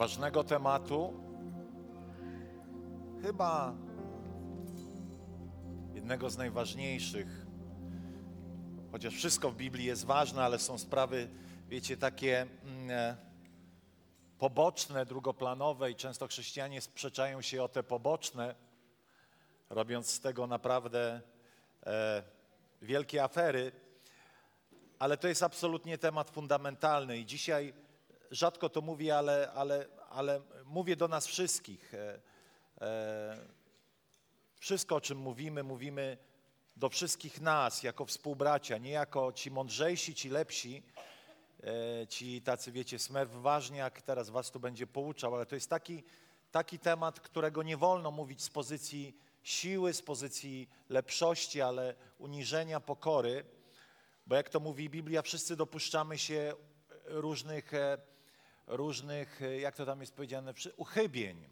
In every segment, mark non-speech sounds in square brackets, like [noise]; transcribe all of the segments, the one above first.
Ważnego tematu. Chyba jednego z najważniejszych. Chociaż wszystko w Biblii jest ważne, ale są sprawy, wiecie, takie mm, e, poboczne, drugoplanowe i często chrześcijanie sprzeczają się o te poboczne, robiąc z tego naprawdę e, wielkie afery, ale to jest absolutnie temat fundamentalny i dzisiaj rzadko to mówię, ale, ale, ale mówię do nas wszystkich. E, e, wszystko, o czym mówimy, mówimy do wszystkich nas, jako współbracia, nie jako ci mądrzejsi, ci lepsi, e, ci tacy, wiecie, smerw ważniak, teraz was tu będzie pouczał, ale to jest taki, taki temat, którego nie wolno mówić z pozycji siły, z pozycji lepszości, ale uniżenia, pokory, bo jak to mówi Biblia, wszyscy dopuszczamy się różnych, różnych e, jak to tam jest powiedziane, uchybień.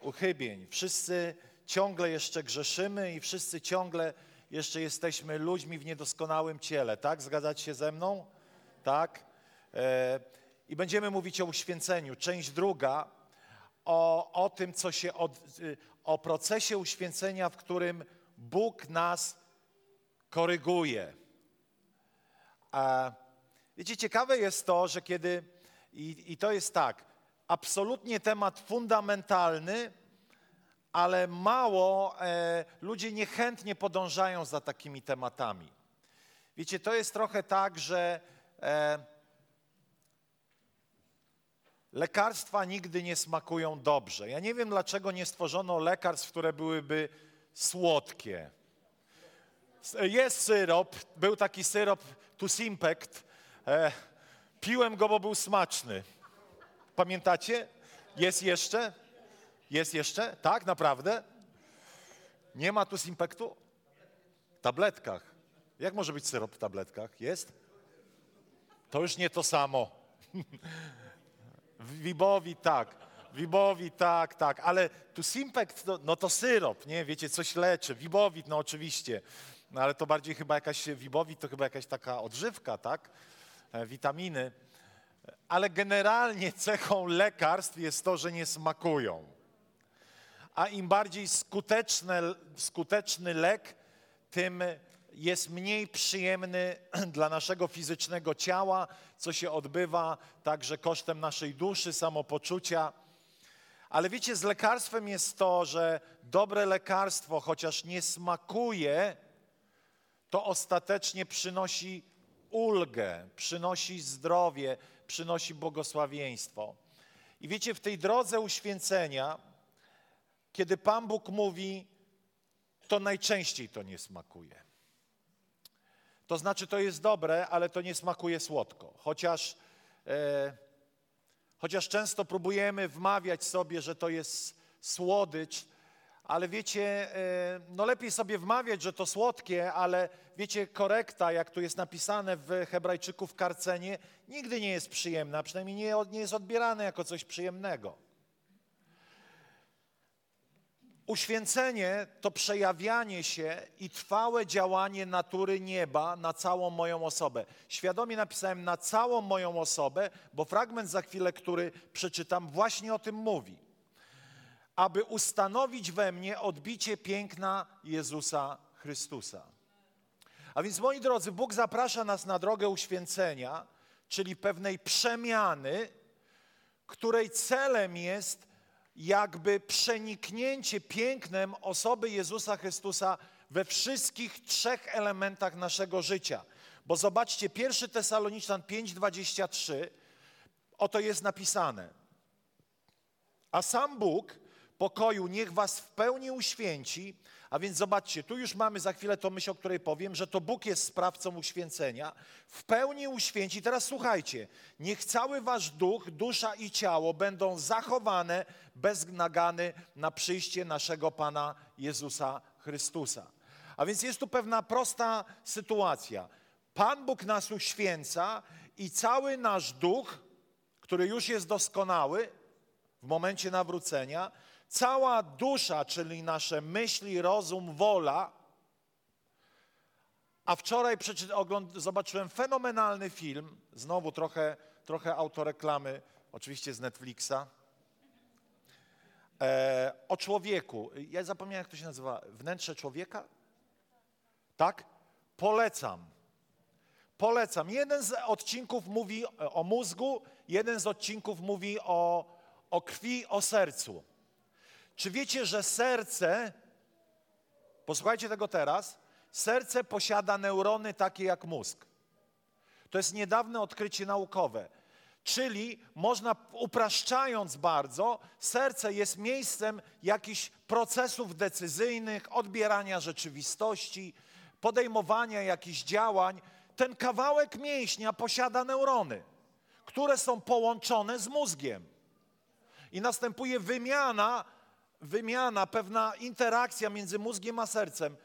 Uchybień. Wszyscy ciągle jeszcze grzeszymy i wszyscy ciągle jeszcze jesteśmy ludźmi w niedoskonałym ciele, tak? Zgadzacie się ze mną? Tak? E, I będziemy mówić o uświęceniu. Część druga, o, o tym, co się od, o procesie uświęcenia, w którym Bóg nas koryguje. A wiecie, ciekawe jest to, że kiedy, i, i to jest tak, absolutnie temat fundamentalny, ale mało e, ludzie niechętnie podążają za takimi tematami. Wiecie, to jest trochę tak, że e, lekarstwa nigdy nie smakują dobrze. Ja nie wiem, dlaczego nie stworzono lekarstw, które byłyby słodkie. Jest syrop, był taki syrop Tusimpect. E, piłem go, bo był smaczny. Pamiętacie? Jest jeszcze? Jest jeszcze? Tak, naprawdę? Nie ma Tusimpectu? W tabletkach. Jak może być syrop w tabletkach? Jest? To już nie to samo. [laughs] Wibowi tak, Wibowi tak, tak, ale tu Simpekt, no, no to syrop, nie, wiecie, coś leczy, Wibowit, no oczywiście, no ale to bardziej chyba jakaś, Wibowit to chyba jakaś taka odżywka, tak, witaminy, ale generalnie cechą lekarstw jest to, że nie smakują. A im bardziej skuteczne, skuteczny lek, tym jest mniej przyjemny [clears throat] dla naszego fizycznego ciała, co się odbywa także kosztem naszej duszy, samopoczucia. Ale wiecie, z lekarstwem jest to, że dobre lekarstwo, chociaż nie smakuje, to ostatecznie przynosi ulgę, przynosi zdrowie, przynosi błogosławieństwo. I wiecie, w tej drodze uświęcenia, kiedy Pan Bóg mówi, to najczęściej to nie smakuje. To znaczy, to jest dobre, ale to nie smakuje słodko. Chociaż, e, chociaż często próbujemy wmawiać sobie, że to jest słodycz, ale wiecie, e, no lepiej sobie wmawiać, że to słodkie, ale wiecie, korekta, jak tu jest napisane w Hebrajczyku w karcenie, nigdy nie jest przyjemna, przynajmniej nie, nie jest odbierane jako coś przyjemnego. Uświęcenie to przejawianie się i trwałe działanie natury nieba na całą moją osobę. Świadomie napisałem na całą moją osobę, bo fragment za chwilę, który przeczytam, właśnie o tym mówi. Aby ustanowić we mnie odbicie piękna Jezusa Chrystusa. A więc, moi drodzy, Bóg zaprasza nas na drogę uświęcenia, czyli pewnej przemiany, której celem jest jakby przeniknięcie pięknem osoby Jezusa Chrystusa we wszystkich trzech elementach naszego życia. Bo zobaczcie, 1 Tesaloniczan 5:23, oto jest napisane. A sam Bóg pokoju niech was w pełni uświęci. A więc zobaczcie, tu już mamy za chwilę tą myśl, o której powiem, że to Bóg jest sprawcą uświęcenia. W pełni uświęci. Teraz słuchajcie, niech cały wasz duch, dusza i ciało będą zachowane bez nagany na przyjście naszego Pana Jezusa Chrystusa. A więc jest tu pewna prosta sytuacja. Pan Bóg nas uświęca i cały nasz duch, który już jest doskonały w momencie nawrócenia, cała dusza, czyli nasze myśli, rozum, wola. A wczoraj zobaczyłem fenomenalny film, znowu trochę, trochę autoreklamy, oczywiście z Netflixa, e, o człowieku. Ja zapomniałem, jak to się nazywa. Wnętrze człowieka? Tak? Polecam. Polecam. Jeden z odcinków mówi o mózgu, jeden z odcinków mówi o, o krwi, o sercu. Czy wiecie, że serce, posłuchajcie tego teraz, serce posiada neurony takie jak mózg. To jest niedawne odkrycie naukowe. Czyli można, upraszczając bardzo, serce jest miejscem jakichś procesów decyzyjnych, odbierania rzeczywistości, podejmowania jakichś działań. Ten kawałek mięśnia posiada neurony, które są połączone z mózgiem. I następuje wymiana wymiana, pewna interakcja między mózgiem a sercem.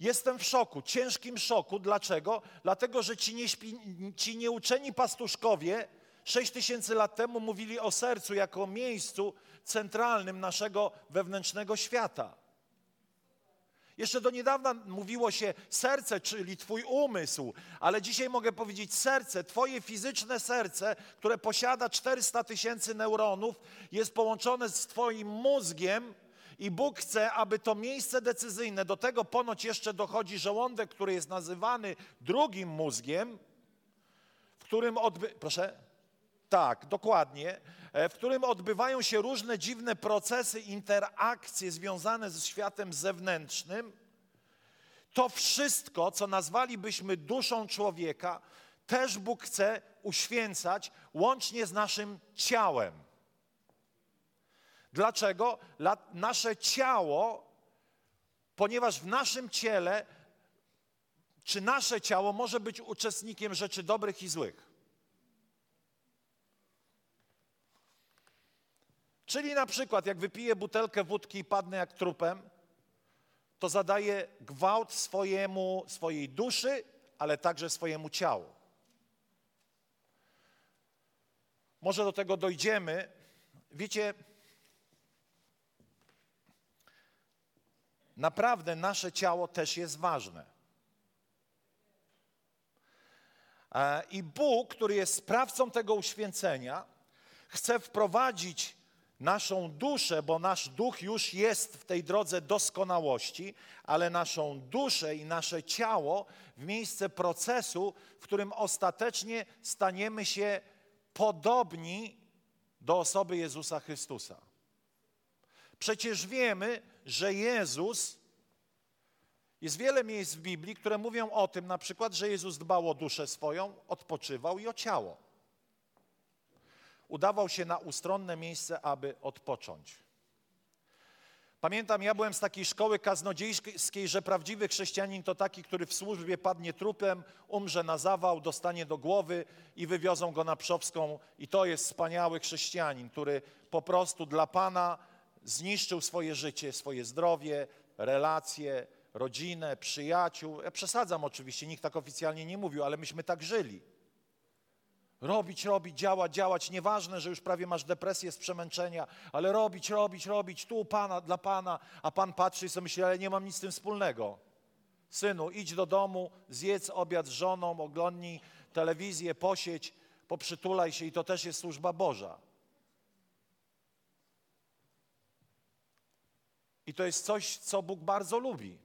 Jestem w szoku, ciężkim szoku. Dlaczego? Dlatego, że ci, nieśpi, ci nieuczeni pastuszkowie 6 tysięcy lat temu mówili o sercu jako miejscu centralnym naszego wewnętrznego świata. Jeszcze do niedawna mówiło się serce, czyli Twój umysł, ale dzisiaj mogę powiedzieć serce, Twoje fizyczne serce, które posiada 400 tysięcy neuronów, jest połączone z Twoim mózgiem i Bóg chce, aby to miejsce decyzyjne, do tego ponoć jeszcze dochodzi żołądek, który jest nazywany drugim mózgiem, w którym odby... Proszę? Tak, dokładnie. E, w którym odbywają się różne dziwne procesy, interakcje związane ze światem zewnętrznym, to wszystko, co nazwalibyśmy duszą człowieka, też Bóg chce uświęcać łącznie z naszym ciałem. Dlaczego? Nasze ciało, ponieważ w naszym ciele, czy nasze ciało może być uczestnikiem rzeczy dobrych i złych. Czyli na przykład, jak wypiję butelkę wódki i padnę jak trupem, to zadaje gwałt swojemu, swojej duszy, ale także swojemu ciału. Może do tego dojdziemy. Wiecie, naprawdę nasze ciało też jest ważne. E, I Bóg, który jest sprawcą tego uświęcenia, chce wprowadzić naszą duszę, bo nasz duch już jest w tej drodze doskonałości, ale naszą duszę i nasze ciało w miejsce procesu, w którym ostatecznie staniemy się podobni do osoby Jezusa Chrystusa. Przecież wiemy, że Jezus, jest wiele miejsc w Biblii, które mówią o tym, na przykład, że Jezus dbał o duszę swoją, odpoczywał i o ciało udawał się na ustronne miejsce, aby odpocząć. Pamiętam, ja byłem z takiej szkoły kaznodziejskiej, że prawdziwy chrześcijanin to taki, który w służbie padnie trupem, umrze na zawał, dostanie do głowy i wywiozą go na Przowską. I to jest wspaniały chrześcijanin, który po prostu dla Pana zniszczył swoje życie, swoje zdrowie, relacje, rodzinę, przyjaciół. Ja przesadzam oczywiście, nikt tak oficjalnie nie mówił, ale myśmy tak żyli. Robić, robić, działać, działać. Nieważne, że już prawie masz depresję z przemęczenia, ale robić, robić, robić. Tu Pana, dla Pana. A Pan patrzy i sobie myśli, ale nie mam nic z tym wspólnego. Synu, idź do domu, zjedz obiad z żoną, oglądnij telewizję, posiedź, poprzytulaj się i to też jest służba Boża. I to jest coś, co Bóg bardzo lubi.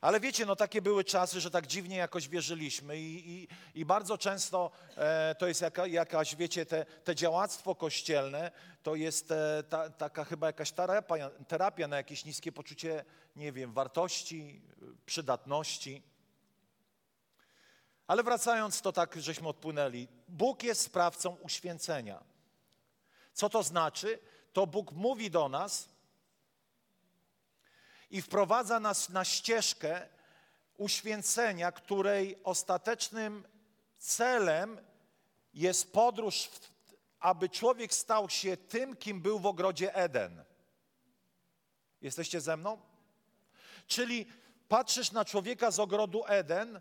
Ale wiecie, no takie były czasy, że tak dziwnie jakoś wierzyliśmy i, i, i bardzo często e, to jest jaka, jakaś, wiecie, te, te działactwo kościelne, to jest e, ta, taka chyba jakaś terapia, terapia na jakieś niskie poczucie, nie wiem, wartości, przydatności. Ale wracając, to tak, żeśmy odpłynęli. Bóg jest sprawcą uświęcenia. Co to znaczy? to Bóg mówi do nas i wprowadza nas na ścieżkę uświęcenia, której ostatecznym celem jest podróż, aby człowiek stał się tym, kim był w ogrodzie Eden. Jesteście ze mną? Czyli patrzysz na człowieka z ogrodu Eden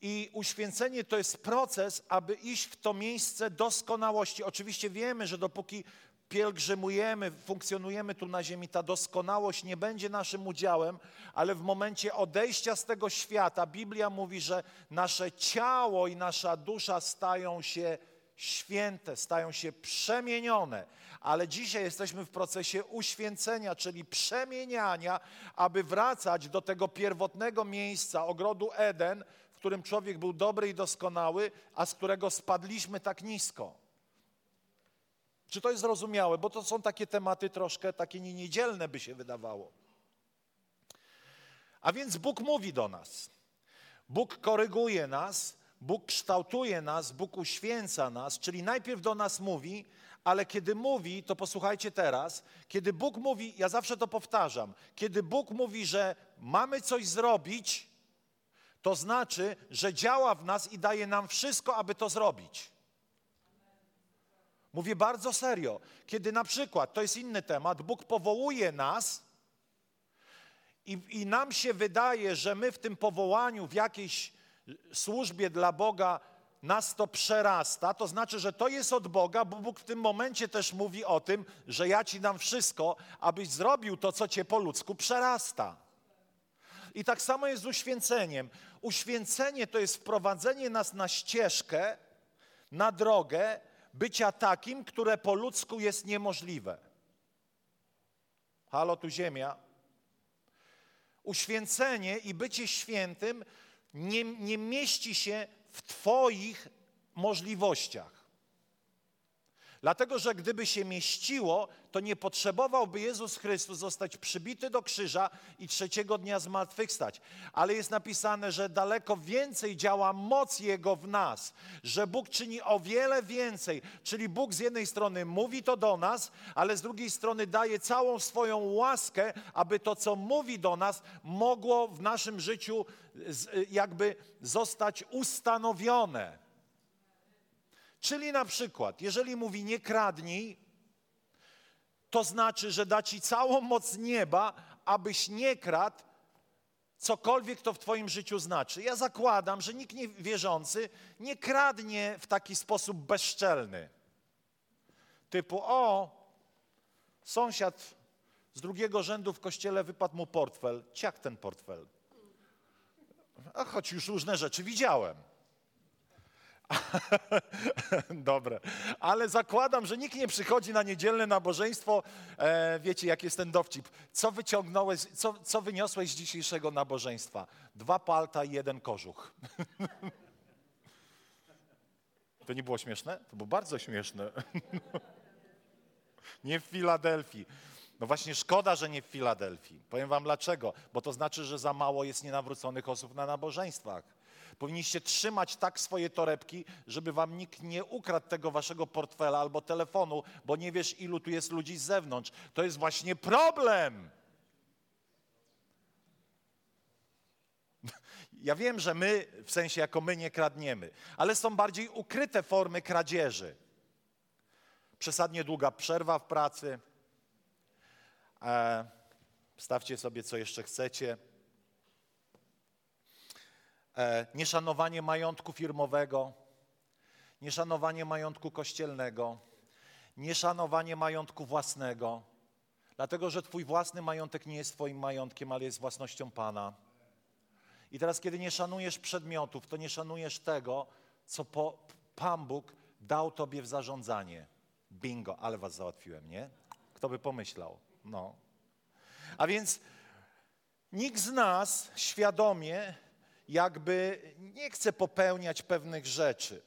i uświęcenie to jest proces, aby iść w to miejsce doskonałości. Oczywiście wiemy, że dopóki pielgrzymujemy, funkcjonujemy tu na ziemi, ta doskonałość nie będzie naszym udziałem, ale w momencie odejścia z tego świata Biblia mówi, że nasze ciało i nasza dusza stają się święte, stają się przemienione. Ale dzisiaj jesteśmy w procesie uświęcenia, czyli przemieniania, aby wracać do tego pierwotnego miejsca, ogrodu Eden, w którym człowiek był dobry i doskonały, a z którego spadliśmy tak nisko. Czy to jest zrozumiałe? Bo to są takie tematy troszkę takie niedzielne, by się wydawało. A więc Bóg mówi do nas. Bóg koryguje nas, Bóg kształtuje nas, Bóg uświęca nas, czyli najpierw do nas mówi, ale kiedy mówi, to posłuchajcie teraz, kiedy Bóg mówi, ja zawsze to powtarzam, kiedy Bóg mówi, że mamy coś zrobić, to znaczy, że działa w nas i daje nam wszystko, aby to zrobić. Mówię bardzo serio. Kiedy na przykład, to jest inny temat, Bóg powołuje nas i, i nam się wydaje, że my w tym powołaniu, w jakiejś służbie dla Boga nas to przerasta, to znaczy, że to jest od Boga, bo Bóg w tym momencie też mówi o tym, że ja ci dam wszystko, abyś zrobił to, co cię po ludzku przerasta. I tak samo jest z uświęceniem. Uświęcenie to jest wprowadzenie nas na ścieżkę, na drogę bycia takim, które po ludzku jest niemożliwe. Halo, tu ziemia. Uświęcenie i bycie świętym nie, nie mieści się w Twoich możliwościach. Dlatego, że gdyby się mieściło, to nie potrzebowałby Jezus Chrystus zostać przybity do krzyża i trzeciego dnia zmartwychwstać. Ale jest napisane, że daleko więcej działa moc Jego w nas, że Bóg czyni o wiele więcej. Czyli Bóg z jednej strony mówi to do nas, ale z drugiej strony daje całą swoją łaskę, aby to, co mówi do nas, mogło w naszym życiu jakby zostać ustanowione. Czyli na przykład, jeżeli mówi nie kradnij, to znaczy, że da ci całą moc nieba, abyś nie kradł, cokolwiek to w Twoim życiu znaczy. Ja zakładam, że nikt nie wierzący nie kradnie w taki sposób bezczelny. Typu, o, sąsiad z drugiego rzędu w kościele wypadł mu portfel. Ciak ten portfel. A choć już różne rzeczy widziałem. [laughs] Dobre. Ale zakładam, że nikt nie przychodzi na niedzielne nabożeństwo. E, wiecie, jak jest ten dowcip. Co wyciągnąłeś, co, co wyniosłeś z dzisiejszego nabożeństwa? Dwa palta i jeden kożuch. [laughs] to nie było śmieszne? To było bardzo śmieszne. [laughs] nie w Filadelfii. No właśnie szkoda, że nie w Filadelfii. Powiem wam dlaczego. Bo to znaczy, że za mało jest nienawróconych osób na nabożeństwach. Powinniście trzymać tak swoje torebki, żeby wam nikt nie ukradł tego waszego portfela albo telefonu, bo nie wiesz, ilu tu jest ludzi z zewnątrz. To jest właśnie problem. [laughs] Ja wiem, że my, w sensie jako my nie kradniemy, ale są bardziej ukryte formy kradzieży. Przesadnie długa przerwa w pracy. E, stawcie sobie, co jeszcze chcecie. E, nieszanowanie majątku firmowego, nieszanowanie majątku kościelnego, nieszanowanie majątku własnego, dlatego że Twój własny majątek nie jest Twoim majątkiem, ale jest własnością Pana. I teraz, kiedy nie szanujesz przedmiotów, to nie szanujesz tego, co po, Pan Bóg dał Tobie w zarządzanie. Bingo, ale Was załatwiłem, nie? Kto by pomyślał? No. A więc nikt z nas świadomie jakby nie chce popełniać pewnych rzeczy.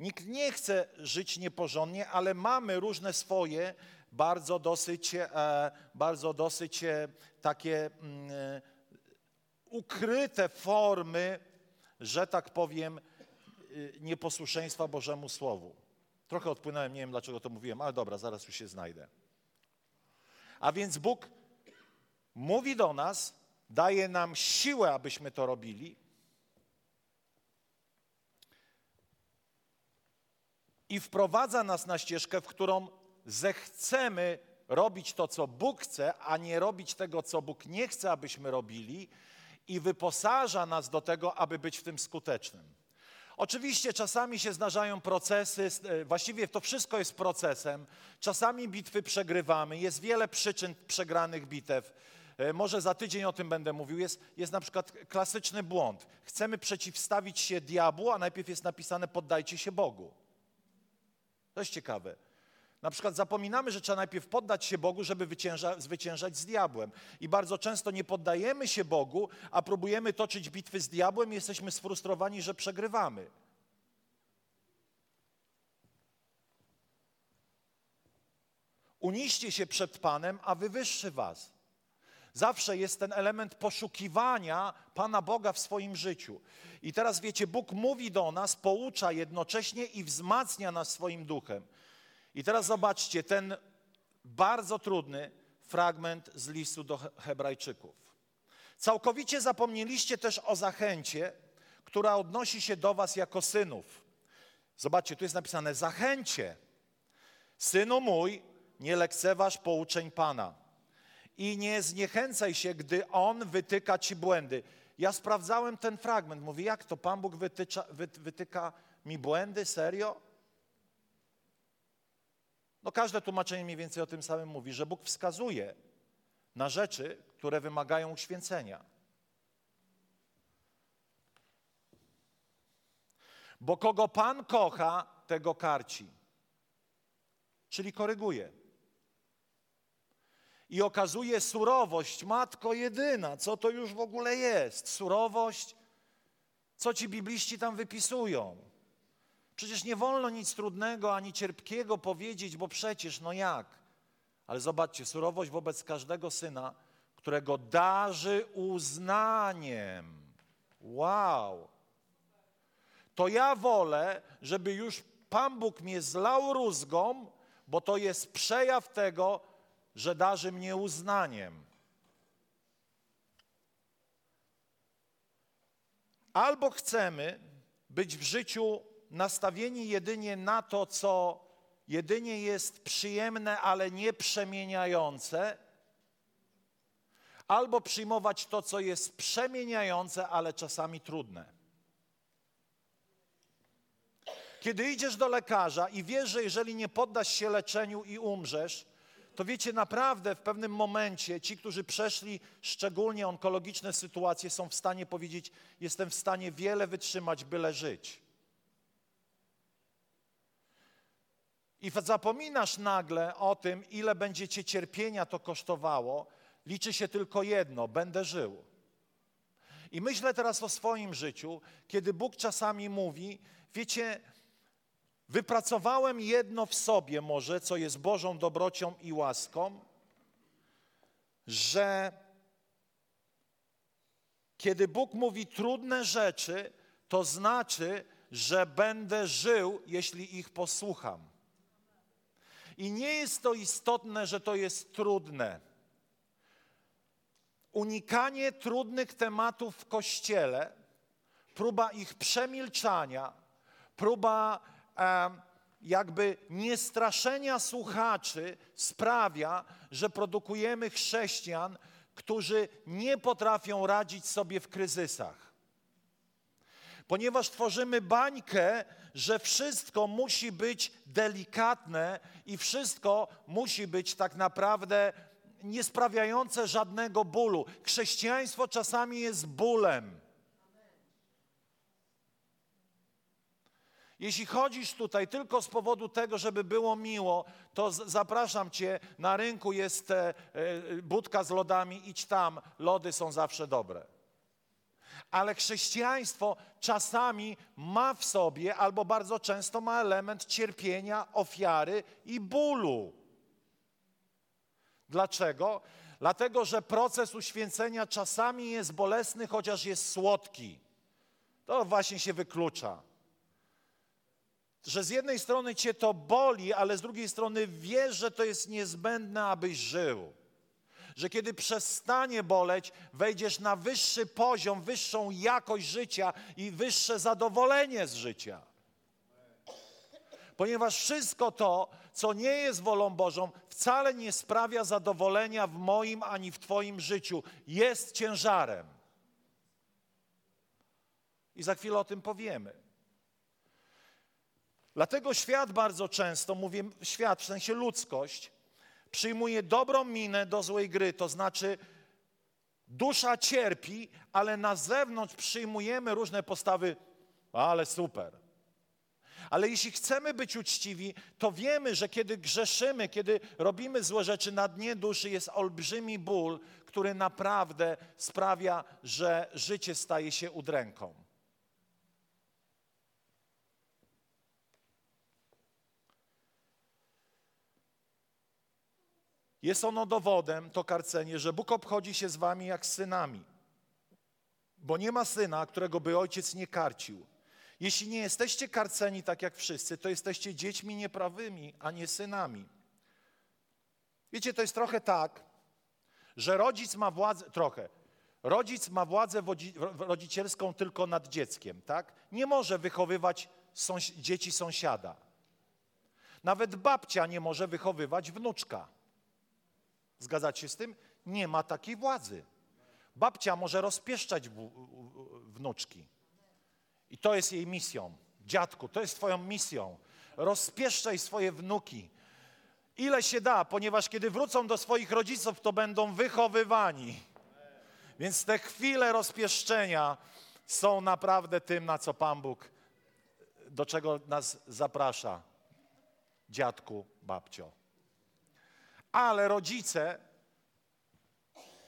Nikt nie chce żyć nieporządnie, ale mamy różne swoje, bardzo dosyć, e, bardzo dosyć e, takie mm, e, ukryte formy, że tak powiem, nieposłuszeństwa Bożemu Słowu. Trochę odpłynąłem, nie wiem dlaczego to mówiłem, ale dobra, zaraz już się znajdę. A więc Bóg mówi do nas, daje nam siłę, abyśmy to robili. I wprowadza nas na ścieżkę, w którą zechcemy robić to, co Bóg chce, a nie robić tego, co Bóg nie chce, abyśmy robili, i wyposaża nas do tego, aby być w tym skutecznym. Oczywiście czasami się zdarzają procesy, e, właściwie to wszystko jest procesem. Czasami bitwy przegrywamy, jest wiele przyczyn przegranych bitew. E, może za tydzień o tym będę mówił. Jest, jest na przykład klasyczny błąd. Chcemy przeciwstawić się diabłu, a najpierw jest napisane poddajcie się Bogu. To jest ciekawe. Na przykład zapominamy, że trzeba najpierw poddać się Bogu, żeby zwyciężać z diabłem. I bardzo często nie poddajemy się Bogu, a próbujemy toczyć bitwy z diabłem i jesteśmy sfrustrowani, że przegrywamy. Uniście się przed Panem, a wywyższy was. Zawsze jest ten element poszukiwania Pana Boga w swoim życiu. I teraz wiecie, Bóg mówi do nas, poucza jednocześnie i wzmacnia nas swoim duchem. I teraz zobaczcie ten bardzo trudny fragment z listu do Hebrajczyków. Całkowicie zapomnieliście też o zachęcie, która odnosi się do Was jako synów. Zobaczcie, tu jest napisane: Zachęcie. Synu mój, nie lekceważ pouczeń Pana i nie zniechęcaj się, gdy On wytyka ci błędy. Ja sprawdzałem ten fragment. Mówię, jak to Pan Bóg wytycza, wy, wytyka mi błędy? Serio? No każde tłumaczenie mniej więcej o tym samym mówi, że Bóg wskazuje na rzeczy, które wymagają uświęcenia. Bo kogo Pan kocha, tego karci, czyli koryguje. I okazuje surowość, matko jedyna, co to już w ogóle jest? Surowość, co ci bibliści tam wypisują? Przecież nie wolno nic trudnego ani cierpkiego powiedzieć, bo przecież, no jak? Ale zobaczcie, surowość wobec każdego syna, którego darzy uznaniem. Wow! To ja wolę, żeby już Pan Bóg mnie zlał rózgą, bo to jest przejaw tego, że darzy mnie uznaniem. Albo chcemy być w życiu nastawieni jedynie na to, co jedynie jest przyjemne, ale nie przemieniające, albo przyjmować to, co jest przemieniające, ale czasami trudne. Kiedy idziesz do lekarza i wiesz, że jeżeli nie poddasz się leczeniu i umrzesz, to wiecie, naprawdę w pewnym momencie ci, którzy przeszli szczególnie onkologiczne sytuacje, są w stanie powiedzieć: Jestem w stanie wiele wytrzymać, byle żyć. I zapominasz nagle o tym, ile będzie cię cierpienia to kosztowało. Liczy się tylko jedno: będę żył. I myślę teraz o swoim życiu, kiedy Bóg czasami mówi: Wiecie, wypracowałem jedno w sobie, może, co jest Bożą dobrocią i łaską, że kiedy Bóg mówi trudne rzeczy, to znaczy, że będę żył, jeśli ich posłucham. I nie jest to istotne, że to jest trudne. Unikanie trudnych tematów w kościele, próba ich przemilczania, próba jakby niestraszenia słuchaczy sprawia, że produkujemy chrześcijan, którzy nie potrafią radzić sobie w kryzysach. Ponieważ tworzymy bańkę, że wszystko musi być delikatne i wszystko musi być tak naprawdę nie sprawiające żadnego bólu. Chrześcijaństwo czasami jest bólem. Jeśli chodzisz tutaj tylko z powodu tego, żeby było miło, to zapraszam cię, na rynku jest e, e, budka z lodami, idź tam, lody są zawsze dobre. Ale chrześcijaństwo czasami ma w sobie, albo bardzo często ma element cierpienia, ofiary i bólu. Dlaczego? Dlatego, że proces uświęcenia czasami jest bolesny, chociaż jest słodki. To właśnie się wyklucza. Że z jednej strony cię to boli, ale z drugiej strony wiesz, że to jest niezbędne, abyś żył. Że kiedy przestanie boleć, wejdziesz na wyższy poziom, wyższą jakość życia i wyższe zadowolenie z życia. Ponieważ wszystko to, co nie jest wolą Bożą, wcale nie sprawia zadowolenia w moim ani w Twoim życiu. Jest ciężarem. I za chwilę o tym powiemy. Dlatego świat bardzo często, mówię świat w sensie ludzkość, przyjmuje dobrą minę do złej gry, to znaczy dusza cierpi, ale na zewnątrz przyjmujemy różne postawy, ale super. Ale jeśli chcemy być uczciwi, to wiemy, że kiedy grzeszymy, kiedy robimy złe rzeczy, na dnie duszy jest olbrzymi ból, który naprawdę sprawia, że życie staje się udręką. Jest ono dowodem, to karcenie, że Bóg obchodzi się z wami jak z synami. Bo nie ma syna, którego by ojciec nie karcił. Jeśli nie jesteście karceni tak jak wszyscy, to jesteście dziećmi nieprawymi, a nie synami. Wiecie, to jest trochę tak, że rodzic ma władzę, trochę, rodzic ma władzę rodzicielską tylko nad dzieckiem, tak? Nie może wychowywać sąs dzieci sąsiada. Nawet babcia nie może wychowywać wnuczka. Zgadzacie się z tym? Nie ma takiej władzy. Babcia może rozpieszczać wnuczki. I to jest jej misją. Dziadku, to jest twoją misją. Rozpieszczaj swoje wnuki. Ile się da, ponieważ kiedy wrócą do swoich rodziców, to będą wychowywani. Więc te chwile rozpieszczenia są naprawdę tym, na co Pan Bóg, do czego nas zaprasza. Dziadku, babcio. Ale rodzice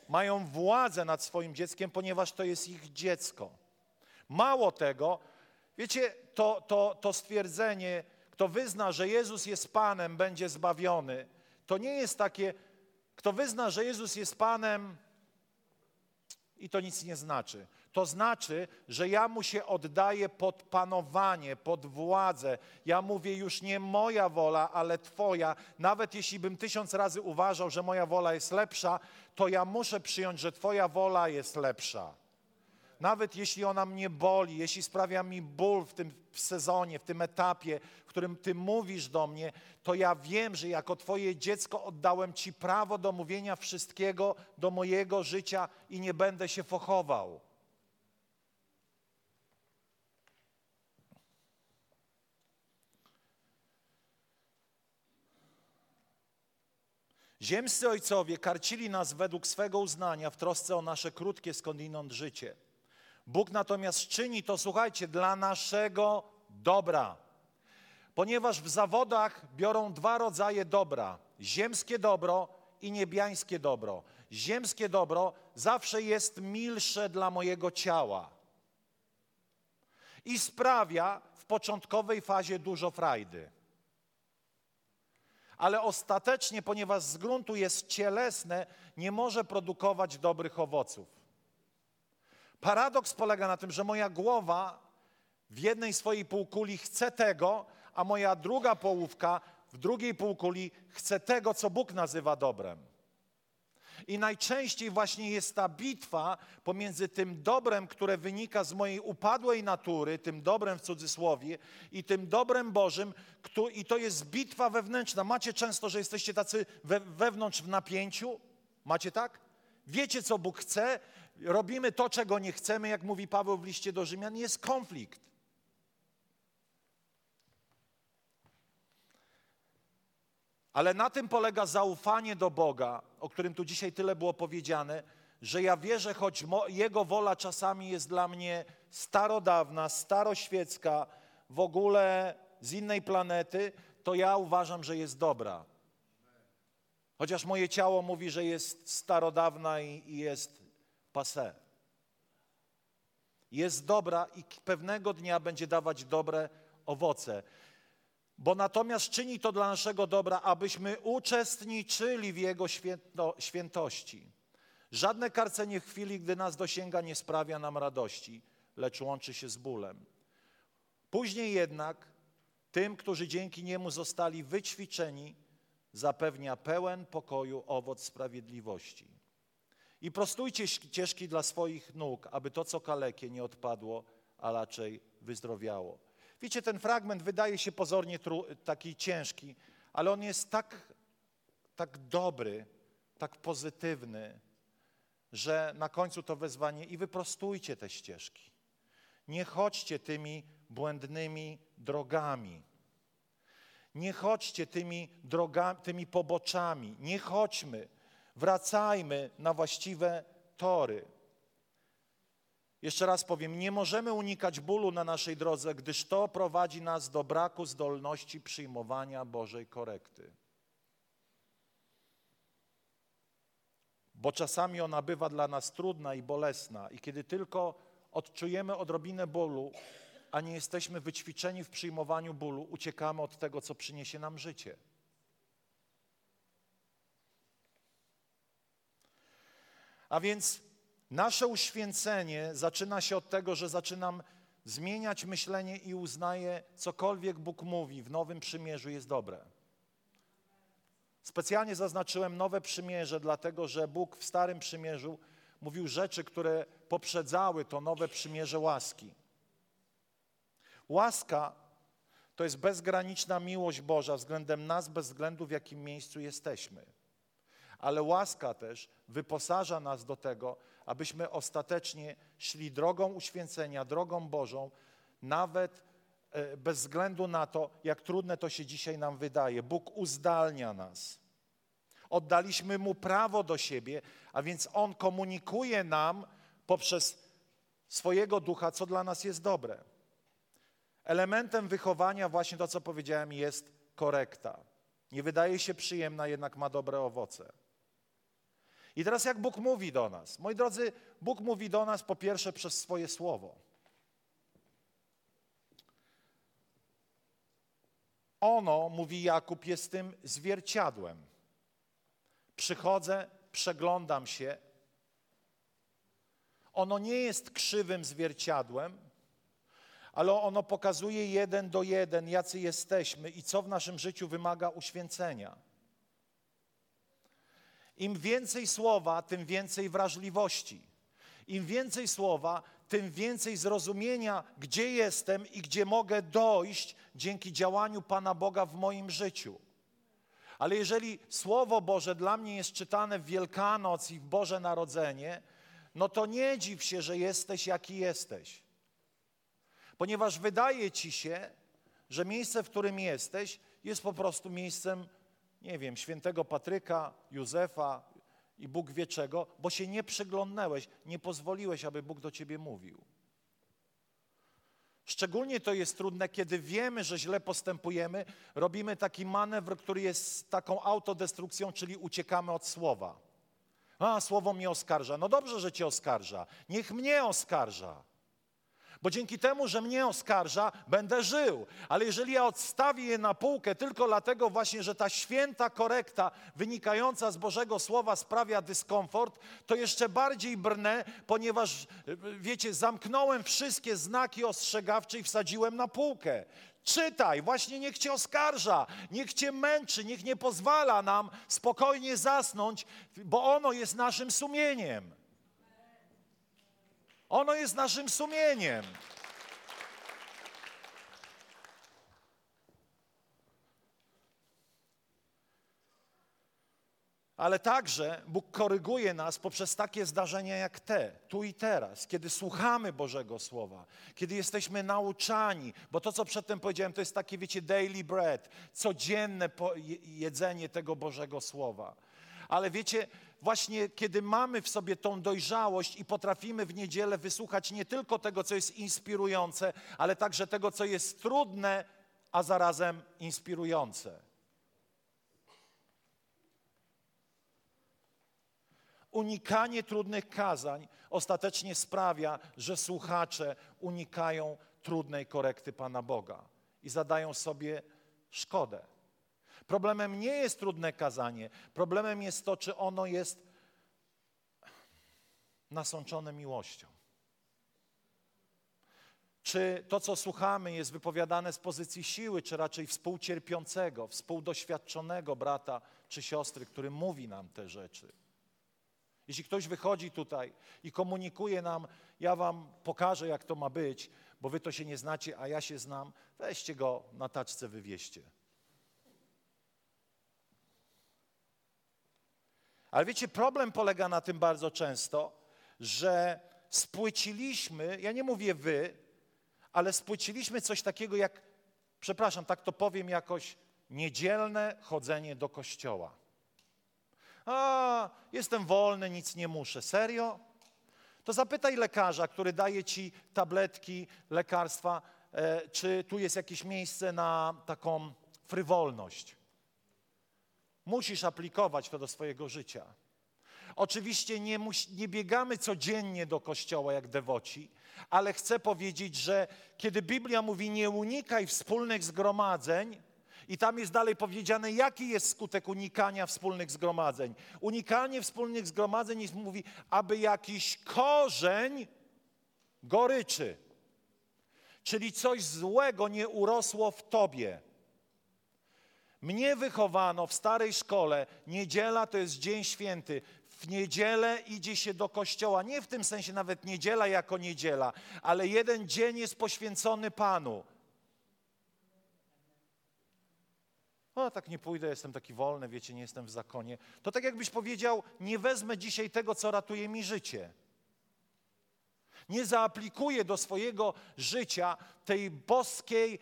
mają władzę nad swoim dzieckiem, ponieważ to jest ich dziecko. Mało tego, wiecie, to, to, to stwierdzenie, kto wyzna, że Jezus jest Panem, będzie zbawiony, to nie jest takie, kto wyzna, że Jezus jest Panem i to nic nie znaczy. To znaczy, że ja mu się oddaję pod panowanie, pod władzę. Ja mówię już nie moja wola, ale Twoja. Nawet jeśli bym tysiąc razy uważał, że moja wola jest lepsza, to ja muszę przyjąć, że Twoja wola jest lepsza. Nawet jeśli ona mnie boli, jeśli sprawia mi ból w tym sezonie, w tym etapie, w którym Ty mówisz do mnie, to ja wiem, że jako Twoje dziecko oddałem Ci prawo do mówienia wszystkiego do mojego życia i nie będę się fochował. Ziemscy ojcowie karcili nas według swego uznania w trosce o nasze krótkie skądinąd życie. Bóg natomiast czyni to, słuchajcie, dla naszego dobra. Ponieważ w zawodach biorą dwa rodzaje dobra: ziemskie dobro i niebiańskie dobro. Ziemskie dobro zawsze jest milsze dla mojego ciała i sprawia w początkowej fazie dużo frajdy. Ale ostatecznie, ponieważ z gruntu jest cielesne, nie może produkować dobrych owoców. Paradoks polega na tym, że moja głowa w jednej swojej półkuli chce tego, a moja druga połówka w drugiej półkuli chce tego, co Bóg nazywa dobrem. I najczęściej właśnie jest ta bitwa pomiędzy tym dobrem, które wynika z mojej upadłej natury, tym dobrem w cudzysłowie, i tym dobrem Bożym, i to jest bitwa wewnętrzna. Macie często, że jesteście tacy we, wewnątrz w napięciu? Macie tak? Wiecie, co Bóg chce, robimy to, czego nie chcemy, jak mówi Paweł w liście do Rzymian, jest konflikt. Ale na tym polega zaufanie do Boga, o którym tu dzisiaj tyle było powiedziane, że ja wierzę, choć Jego wola czasami jest dla mnie starodawna, staroświecka, w ogóle z innej planety, to ja uważam, że jest dobra. Chociaż moje ciało mówi, że jest starodawna i, i jest passe. Jest dobra i pewnego dnia będzie dawać dobre owoce. Bo natomiast czyni to dla naszego dobra, abyśmy uczestniczyli w Jego święto, świętości. Żadne karcenie chwili, gdy nas dosięga, nie sprawia nam radości, lecz łączy się z bólem. Później jednak tym, którzy dzięki niemu zostali wyćwiczeni, zapewnia pełen pokoju owoc sprawiedliwości. I prostujcie ścieżki dla swoich nóg, aby to, co kalekie, nie odpadło, a raczej wyzdrowiało. Wiecie, ten fragment wydaje się pozornie taki ciężki, ale on jest tak, tak dobry, tak pozytywny, że na końcu to wezwanie i wyprostujcie te ścieżki. Nie chodźcie tymi błędnymi drogami. Nie chodźcie tymi drogami, tymi poboczami. Nie chodźmy. Wracajmy na właściwe tory. Jeszcze raz powiem, nie możemy unikać bólu na naszej drodze, gdyż to prowadzi nas do braku zdolności przyjmowania Bożej korekty. Bo czasami ona bywa dla nas trudna i bolesna, i kiedy tylko odczujemy odrobinę bólu, a nie jesteśmy wyćwiczeni w przyjmowaniu bólu, uciekamy od tego, co przyniesie nam życie. A więc nasze uświęcenie zaczyna się od tego, że zaczynam zmieniać myślenie i uznaję, cokolwiek Bóg mówi w Nowym Przymierzu jest dobre. Specjalnie zaznaczyłem Nowe Przymierze, dlatego że Bóg w Starym Przymierzu mówił rzeczy, które poprzedzały to Nowe Przymierze łaski. Łaska to jest bezgraniczna miłość Boża względem nas, bez względu w jakim miejscu jesteśmy. Ale łaska też wyposaża nas do tego, abyśmy ostatecznie szli drogą uświęcenia, drogą Bożą, nawet e, bez względu na to, jak trudne to się dzisiaj nam wydaje. Bóg uzdalnia nas. Oddaliśmy Mu prawo do siebie, a więc On komunikuje nam poprzez swojego ducha, co dla nas jest dobre. Elementem wychowania, właśnie to, co powiedziałem, jest korekta. Nie wydaje się przyjemna, jednak ma dobre owoce. I teraz jak Bóg mówi do nas? Moi drodzy, Bóg mówi do nas po pierwsze przez swoje słowo. Ono, mówi Jakub, jest tym zwierciadłem. Przychodzę, przeglądam się. Ono nie jest krzywym zwierciadłem, ale ono pokazuje jeden do jeden, jacy jesteśmy i co w naszym życiu wymaga uświęcenia. Im więcej słowa, tym więcej wrażliwości. Im więcej słowa, tym więcej zrozumienia, gdzie jestem i gdzie mogę dojść dzięki działaniu Pana Boga w moim życiu. Ale jeżeli Słowo Boże dla mnie jest czytane w Wielkanoc i w Boże Narodzenie, no to nie dziw się, że jesteś jaki jesteś. Ponieważ wydaje ci się, że miejsce, w którym jesteś, jest po prostu miejscem, nie wiem, świętego Patryka, Józefa i Bóg wie czego, bo się nie przyglądnąłeś, nie pozwoliłeś, aby Bóg do ciebie mówił. Szczególnie to jest trudne, kiedy wiemy, że źle postępujemy, robimy taki manewr, który jest taką autodestrukcją, czyli uciekamy od słowa. A, słowo mnie oskarża. No dobrze, że cię oskarża. Niech mnie oskarża. Bo dzięki temu, że mnie oskarża, będę żył. Ale jeżeli ja odstawię je na półkę tylko dlatego właśnie, że ta święta korekta wynikająca z Bożego Słowa sprawia dyskomfort, to jeszcze bardziej brnę, ponieważ, wiecie, zamknąłem wszystkie znaki ostrzegawcze i wsadziłem na półkę. Czytaj, właśnie niech cię oskarża, niech cię męczy, niech nie pozwala nam spokojnie zasnąć, bo ono jest naszym sumieniem. Ono jest naszym sumieniem. Ale także Bóg koryguje nas poprzez takie zdarzenia jak te, tu i teraz, kiedy słuchamy Bożego Słowa, kiedy jesteśmy nauczani, bo to, co przedtem powiedziałem, to jest takie, wiecie, daily bread, codzienne jedzenie tego Bożego Słowa. Ale wiecie, właśnie kiedy mamy w sobie tą dojrzałość i potrafimy w niedzielę wysłuchać nie tylko tego, co jest inspirujące, ale także tego, co jest trudne, a zarazem inspirujące. Unikanie trudnych kazań ostatecznie sprawia, że słuchacze unikają trudnej korekty Pana Boga i zadają sobie szkodę. Problemem nie jest trudne kazanie, problemem jest to, czy ono jest nasączone miłością. czy to, co słuchamy, jest wypowiadane z pozycji siły, czy raczej współcierpiącego, współdoświadczonego brata czy siostry, który mówi nam te rzeczy. Jeśli ktoś wychodzi tutaj i komunikuje nam, ja wam pokażę, jak to ma być, bo wy to się nie znacie, a ja się znam, weźcie go na taczce, wywieźcie. Ale wiecie, problem polega na tym bardzo często, że spłyciliśmy, ja nie mówię wy, ale spłyciliśmy coś takiego jak, przepraszam, tak to powiem jakoś, niedzielne chodzenie do kościoła. A, jestem wolny, nic nie muszę. Serio? To zapytaj lekarza, który daje ci tabletki, lekarstwa, e, czy tu jest jakieś miejsce na taką frywolność. Musisz aplikować to do swojego życia. Oczywiście nie, nie biegamy codziennie do kościoła jak dewoci, ale chcę powiedzieć, że kiedy Biblia mówi nie unikaj wspólnych zgromadzeń, i tam jest dalej powiedziane, jaki jest skutek unikania wspólnych zgromadzeń. Unikanie wspólnych zgromadzeń jest, mówi, aby jakiś korzeń goryczy, czyli coś złego nie urosło w tobie. Mnie wychowano w starej szkole, niedziela to jest dzień święty. W niedzielę idzie się do kościoła. Nie w tym sensie nawet niedziela jako niedziela, ale jeden dzień jest poświęcony Panu. O, tak nie pójdę, jestem taki wolny, wiecie, nie jestem w zakonie. To tak jakbyś powiedział, nie wezmę dzisiaj tego, co ratuje mi życie. Nie zaaplikuję do swojego życia tej boskiej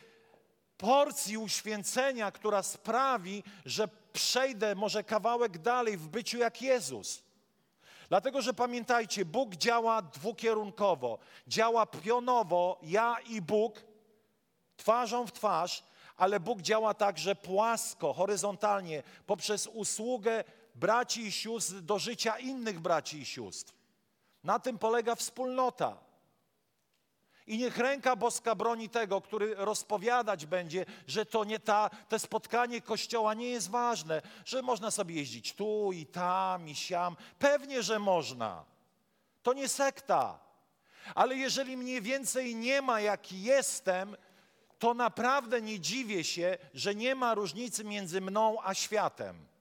porcji uświęcenia, która sprawi, że przejdę może kawałek dalej w byciu jak Jezus. Dlatego, że pamiętajcie, Bóg działa dwukierunkowo. Działa pionowo, ja i Bóg, twarzą w twarz, ale Bóg działa także płasko, horyzontalnie, poprzez usługę braci i sióstr do życia innych braci i sióstr. Na tym polega wspólnota. I niech ręka boska broni tego, który rozpowiadać będzie, że to nie ta, te spotkanie kościoła nie jest ważne, że można sobie jeździć tu i tam i siam. Pewnie, że można. To nie sekta. Ale jeżeli mniej więcej nie ma, jaki jestem, to naprawdę nie dziwię się, że nie ma różnicy między mną a światem.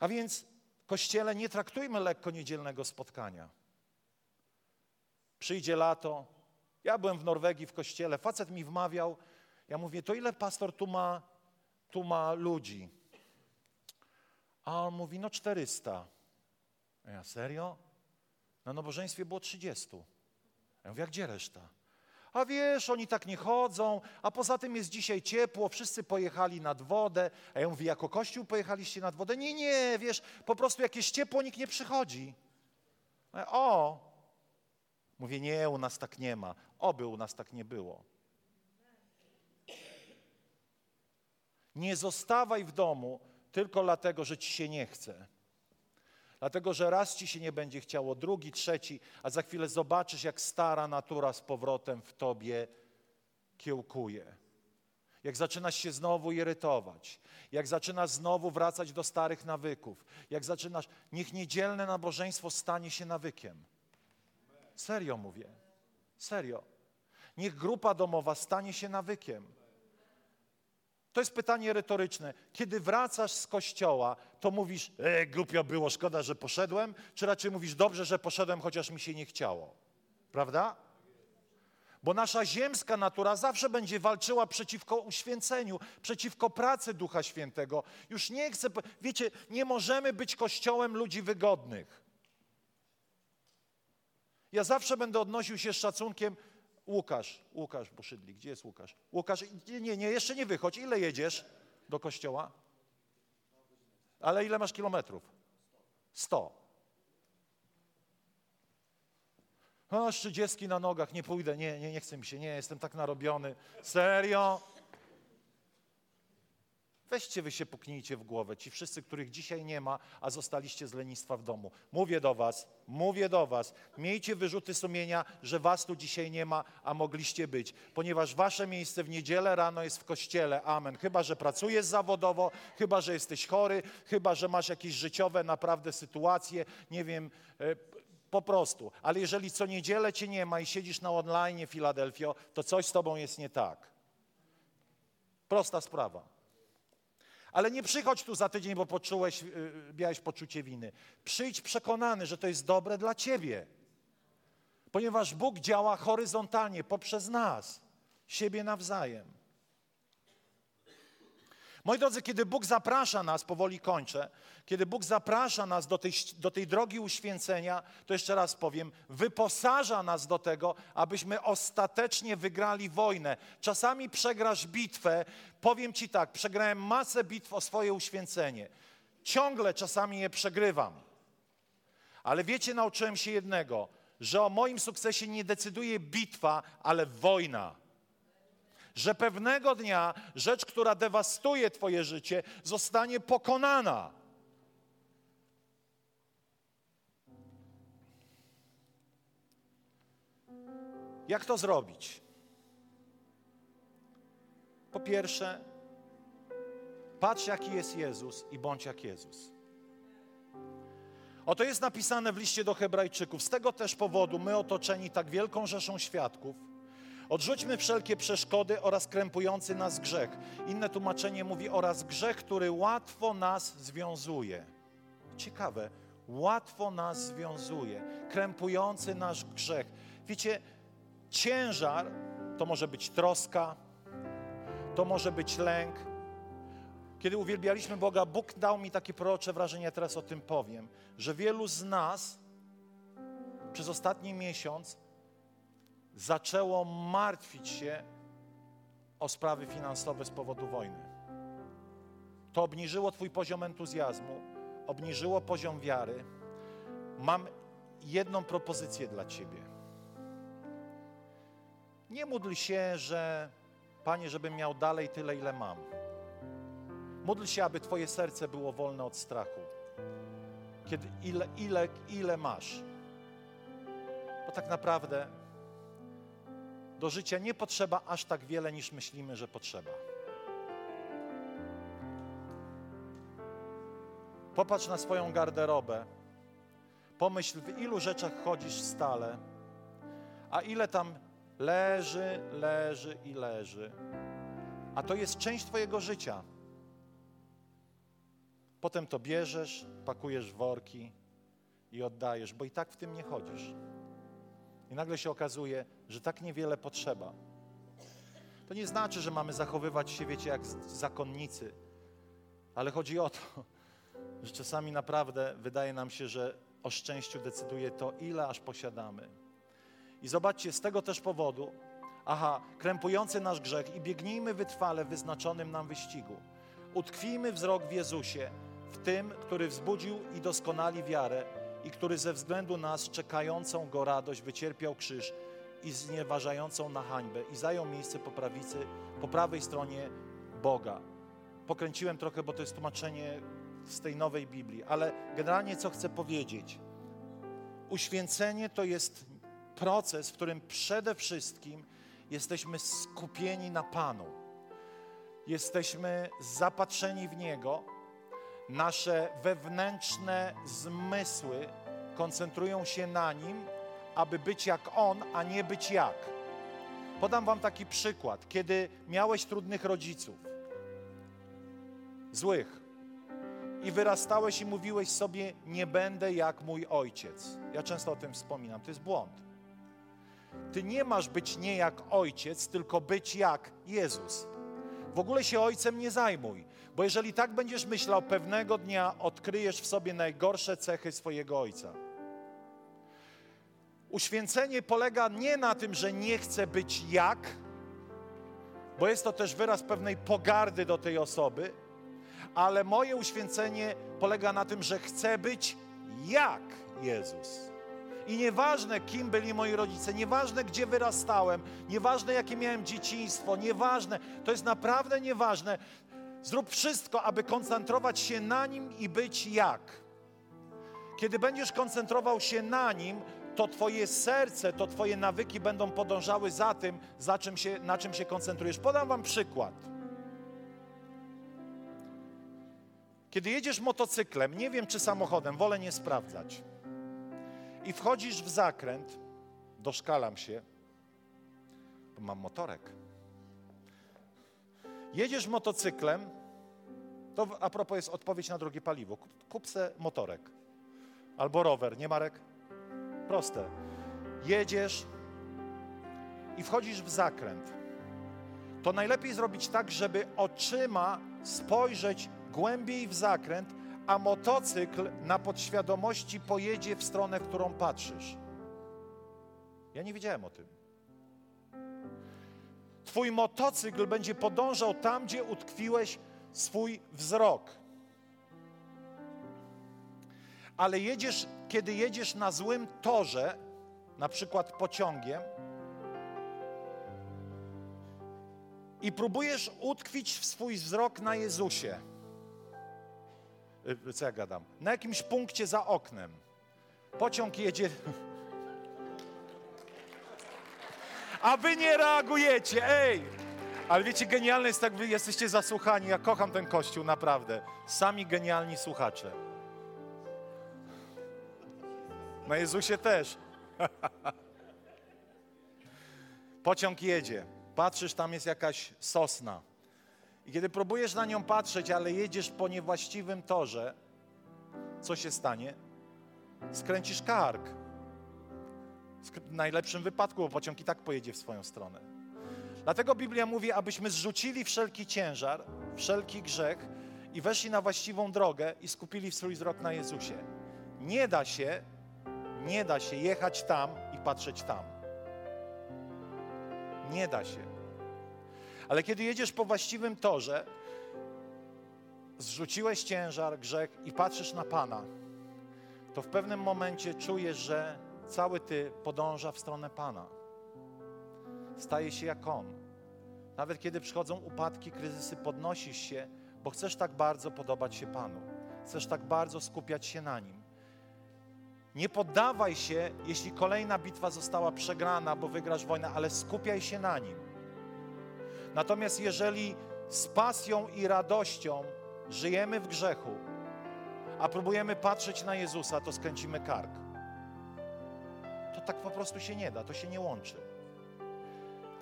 A więc, kościele, nie traktujmy lekko niedzielnego spotkania. Przyjdzie lato. Ja byłem w Norwegii w kościele, facet mi wmawiał, ja mówię, to ile pastor tu ma, tu ma ludzi? A on mówi, no 400. A ja, serio? Na nabożeństwie było 30. Ja mówię, a gdzie reszta? A wiesz, oni tak nie chodzą, a poza tym jest dzisiaj ciepło, wszyscy pojechali nad wodę. A ja mówię, jako kościół pojechaliście nad wodę? Nie, nie, wiesz, po prostu jak jest ciepło, nikt nie przychodzi. Ja, o! Mówię, nie, u nas tak nie ma. Oby u nas tak nie było. Nie zostawaj w domu tylko dlatego, że ci się nie chce. Dlatego, że raz ci się nie będzie chciało, drugi, trzeci, a za chwilę zobaczysz, jak stara natura z powrotem w tobie kiełkuje. Jak zaczynasz się znowu irytować, jak zaczynasz znowu wracać do starych nawyków, jak zaczynasz, niech niedzielne nabożeństwo stanie się nawykiem. Serio mówię, serio. Niech grupa domowa stanie się nawykiem. To jest pytanie retoryczne. Kiedy wracasz z kościoła, to mówisz, e, głupio było, szkoda, że poszedłem, czy raczej mówisz, dobrze, że poszedłem, chociaż mi się nie chciało. Prawda? Bo nasza ziemska natura zawsze będzie walczyła przeciwko uświęceniu, przeciwko pracy Ducha Świętego. Już nie chcę, wiecie, nie możemy być kościołem ludzi wygodnych. Ja zawsze będę odnosił się z szacunkiem Łukasz, Łukasz Buszydlik, gdzie jest Łukasz? Łukasz, nie, nie, jeszcze nie wychodź. Ile jedziesz do kościoła? Ale ile masz kilometrów? Sto. O, trzydziestki na nogach, nie pójdę, nie, nie, nie chcę mi się, nie, jestem tak narobiony. Serio? Weźcie wy się puknijcie w głowę, ci wszyscy, których dzisiaj nie ma, a zostaliście z lenistwa w domu. Mówię do was, mówię do was, miejcie wyrzuty sumienia, że was tu dzisiaj nie ma, a mogliście być, ponieważ wasze miejsce w niedzielę rano jest w kościele, amen. Chyba, że pracujesz zawodowo, chyba, że jesteś chory, chyba, że masz jakieś życiowe naprawdę sytuacje, nie wiem, e, po prostu. Ale jeżeli co niedzielę cię nie ma i siedzisz na online, Filadelfio, to coś z tobą jest nie tak. Prosta sprawa. Ale nie przychodź tu za tydzień, bo poczułeś, yy, miałeś poczucie winy. Przyjdź przekonany, że to jest dobre dla ciebie. Ponieważ Bóg działa horyzontalnie poprzez nas, siebie nawzajem. Moi drodzy, kiedy Bóg zaprasza nas, powoli kończę, kiedy Bóg zaprasza nas do tej, do tej drogi uświęcenia, to jeszcze raz powiem, wyposaża nas do tego, abyśmy ostatecznie wygrali wojnę. Czasami przegrasz bitwę, powiem Ci tak, przegrałem masę bitw o swoje uświęcenie. Ciągle czasami je przegrywam. Ale wiecie, nauczyłem się jednego, że o moim sukcesie nie decyduje bitwa, ale wojna że pewnego dnia rzecz, która dewastuje Twoje życie, zostanie pokonana. Jak to zrobić? Po pierwsze, patrz jaki jest Jezus i bądź jak Jezus. Oto jest napisane w liście do Hebrajczyków. Z tego też powodu my otoczeni tak wielką rzeszą świadków, Odrzućmy wszelkie przeszkody oraz krępujący nas grzech. Inne tłumaczenie mówi oraz grzech, który łatwo nas związuje. Ciekawe, łatwo nas związuje, krępujący nasz grzech. Wiecie, ciężar to może być troska, to może być lęk. Kiedy uwielbialiśmy Boga, Bóg dał mi takie prorocze wrażenie, teraz o tym powiem, że wielu z nas przez ostatni miesiąc zaczęło martwić się o sprawy finansowe z powodu wojny. To obniżyło Twój poziom entuzjazmu, obniżyło poziom wiary. Mam jedną propozycję dla Ciebie. Nie módl się, że Panie, żebym miał dalej tyle, ile mam. Módl się, aby Twoje serce było wolne od strachu. Kiedy ile, ile, ile masz. Bo tak naprawdę do życia nie potrzeba aż tak wiele, niż myślimy, że potrzeba. Popatrz na swoją garderobę. Pomyśl, w ilu rzeczach chodzisz stale, a ile tam leży, leży i leży. A to jest część Twojego życia. Potem to bierzesz, pakujesz worki i oddajesz, bo i tak w tym nie chodzisz. I nagle się okazuje, że tak niewiele potrzeba. To nie znaczy, że mamy zachowywać się, wiecie, jak zakonnicy, ale chodzi o to, [laughs] że czasami naprawdę wydaje nam się, że o szczęściu decyduje to, ile aż posiadamy. I zobaczcie, z tego też powodu, aha, krępujący nasz grzech i biegnijmy wytrwale w wyznaczonym nam wyścigu. Utkwijmy wzrok w Jezusie, w tym, który wzbudził i doskonali wiarę, i który ze względu nas czekającą Go radość wycierpiał krzyż i znieważającą na hańbę i zajął miejsce po prawicy, po prawej stronie Boga. Pokręciłem trochę, bo to jest tłumaczenie z tej nowej Biblii, ale generalnie co chcę powiedzieć? Uświęcenie to jest proces, w którym przede wszystkim jesteśmy skupieni na Panu. Jesteśmy zapatrzeni w Niego, nasze wewnętrzne zmysły koncentrują się na nim, aby być jak on, a nie być jak. Podam Wam taki przykład. Kiedy miałeś trudnych rodziców, złych, i wyrastałeś i mówiłeś sobie: Nie będę jak mój ojciec. Ja często o tym wspominam, to jest błąd. Ty nie masz być nie jak ojciec, tylko być jak Jezus. W ogóle się ojcem nie zajmuj. Bo jeżeli tak będziesz myślał, pewnego dnia odkryjesz w sobie najgorsze cechy swojego ojca. Uświęcenie polega nie na tym, że nie chcę być jak, bo jest to też wyraz pewnej pogardy do tej osoby, ale moje uświęcenie polega na tym, że chcę być jak Jezus. I nieważne, kim byli moi rodzice, nieważne, gdzie wyrastałem, nieważne, jakie miałem dzieciństwo, nieważne, to jest naprawdę nieważne. Zrób wszystko, aby koncentrować się na nim i być jak. Kiedy będziesz koncentrował się na nim, to Twoje serce, to Twoje nawyki będą podążały za tym, za czym się, na czym się koncentrujesz. Podam Wam przykład. Kiedy jedziesz motocyklem, nie wiem czy samochodem, wolę nie sprawdzać, i wchodzisz w zakręt, doszkalam się, bo mam motorek. Jedziesz motocyklem, to a propos jest odpowiedź na drogie paliwo. Kup, se motorek albo rower, nie Marek? Proste. Jedziesz i wchodzisz w zakręt. To najlepiej zrobić tak, żeby oczyma spojrzeć głębiej w zakręt, a motocykl na podświadomości pojedzie w stronę, w którą patrzysz. Ja nie wiedziałem o tym. Twój motocykl będzie podążał tam, gdzie utkwiłeś swój wzrok. Ale jedziesz, kiedy jedziesz na złym torze, na przykład pociągiem, i próbujesz utkwić swój wzrok na Jezusie. Y, Co ja gadam? Na jakimś punkcie za oknem. Pociąg jedzie. A wy nie reagujecie, ej! Ale wiecie, genialne jest tak, wy jesteście zasłuchani. Ja kocham ten kościół, naprawdę. Sami genialni słuchacze. Na Jezusie też. [laughs] Pociąg jedzie. Patrzysz, tam jest jakaś sosna. I kiedy próbujesz na nią patrzeć, ale jedziesz po niewłaściwym torze, co się stanie? Skręcisz kark. W najlepszym wypadku, bo pociąg i tak pojedzie w swoją stronę. Dlatego Biblia mówi, abyśmy zrzucili wszelki ciężar, wszelki grzech i weszli na właściwą drogę i skupili swój wzrok na Jezusie. Nie da się, nie da się jechać tam i patrzeć tam. Nie da się. Ale kiedy jedziesz po właściwym torze, zrzuciłeś ciężar, grzech i patrzysz na Pana, to w pewnym momencie czujesz, że cały Ty podąża w stronę Pana. Staje się jak On. Nawet kiedy przychodzą upadki, kryzysy, podnosisz się, bo chcesz tak bardzo podobać się Panu. Chcesz tak bardzo skupiać się na Nim. Nie poddawaj się, jeśli kolejna bitwa została przegrana, bo wygrasz wojnę, ale skupiaj się na Nim. Natomiast jeżeli z pasją i radością żyjemy w grzechu, a próbujemy patrzeć na Jezusa, to skręcimy kark. To tak po prostu się nie da, to się nie łączy.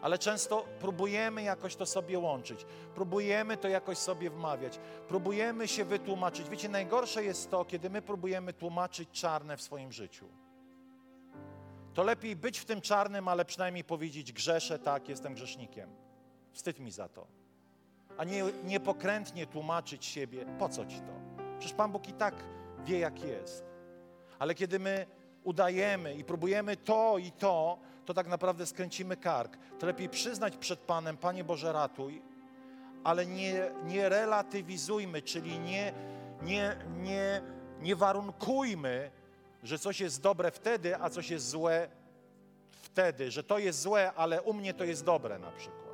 Ale często próbujemy jakoś to sobie łączyć, próbujemy to jakoś sobie wmawiać, próbujemy się wytłumaczyć. Wiecie, najgorsze jest to, kiedy my próbujemy tłumaczyć czarne w swoim życiu. To lepiej być w tym czarnym, ale przynajmniej powiedzieć: grzeszę, tak, jestem grzesznikiem. Wstyd mi za to. A nie, nie pokrętnie tłumaczyć siebie, po co ci to? Przecież Pan Bóg i tak wie, jak jest. Ale kiedy my udajemy i próbujemy to i to, to tak naprawdę skręcimy kark. To lepiej przyznać przed Panem, Panie Boże, ratuj, ale nie, nie relatywizujmy, czyli nie, nie, nie, nie warunkujmy, że coś jest dobre wtedy, a coś jest złe wtedy, że to jest złe, ale u mnie to jest dobre na przykład.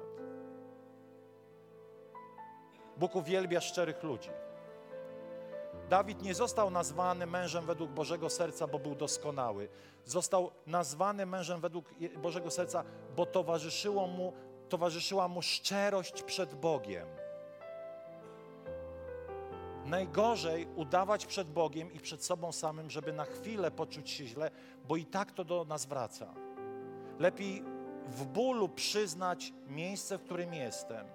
Bóg uwielbia szczerych ludzi. Dawid nie został nazwany mężem według Bożego serca, bo był doskonały. Został nazwany mężem według Bożego serca, bo towarzyszyło mu, towarzyszyła mu szczerość przed Bogiem. Najgorzej udawać przed Bogiem i przed sobą samym, żeby na chwilę poczuć się źle, bo i tak to do nas wraca. Lepiej w bólu przyznać miejsce, w którym jestem,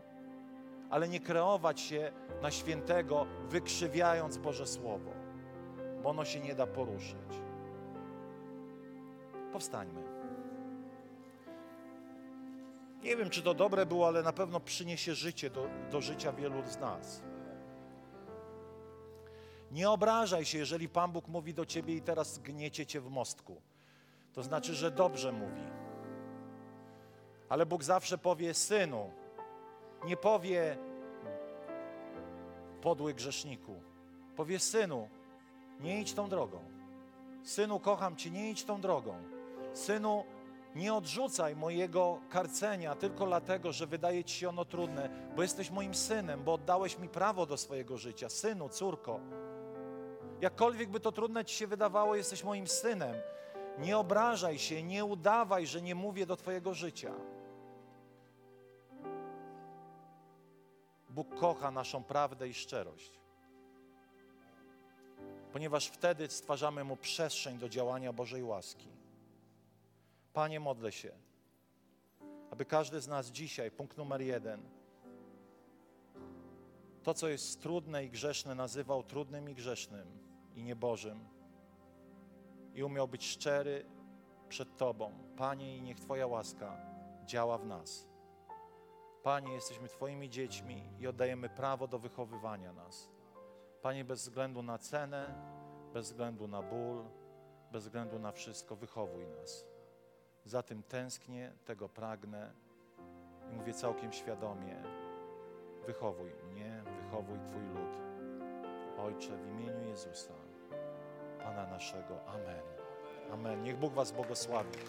ale nie kreować się na świętego, wykrzywiając Boże Słowo, bo ono się nie da poruszyć. Powstańmy. Nie wiem, czy to dobre było, ale na pewno przyniesie życie do, do życia wielu z nas. Nie obrażaj się, jeżeli Pan Bóg mówi do ciebie i teraz gniecie cię w mostku. To znaczy, że dobrze mówi. Ale Bóg zawsze powie, synu, nie powie podły grzeszniku. Powie, synu, nie idź tą drogą. Synu, kocham cię, nie idź tą drogą. Synu, Nie odrzucaj mojego karcenia tylko dlatego, że wydaje ci się ono trudne, bo jesteś moim synem, bo oddałeś mi prawo do swojego życia. Synu, córko. Jakkolwiek by to trudne ci się wydawało, jesteś moim synem. Nie obrażaj się, nie udawaj, że nie mówię do twojego życia. Bóg kocha naszą prawdę i szczerość, ponieważ wtedy stwarzamy Mu przestrzeń do działania Bożej łaski. Panie, modlę się, aby każdy z nas dzisiaj, punkt numer jeden, to, co jest trudne i grzeszne, nazywał trudnym i grzesznym i niebożym i umiał być szczery przed Tobą. Panie, i niech Twoja łaska działa w nas. Panie, jesteśmy Twoimi dziećmi i oddajemy prawo do wychowywania nas. Panie, bez względu na cenę, bez względu na ból, bez względu na wszystko, wychowuj nas. Za tym tęsknię, tego pragnę i mówię całkiem świadomie: wychowuj mnie, wychowuj Twój lud. Ojcze, w imieniu Jezusa, Pana naszego. Amen. Amen. Niech Bóg Was błogosławi.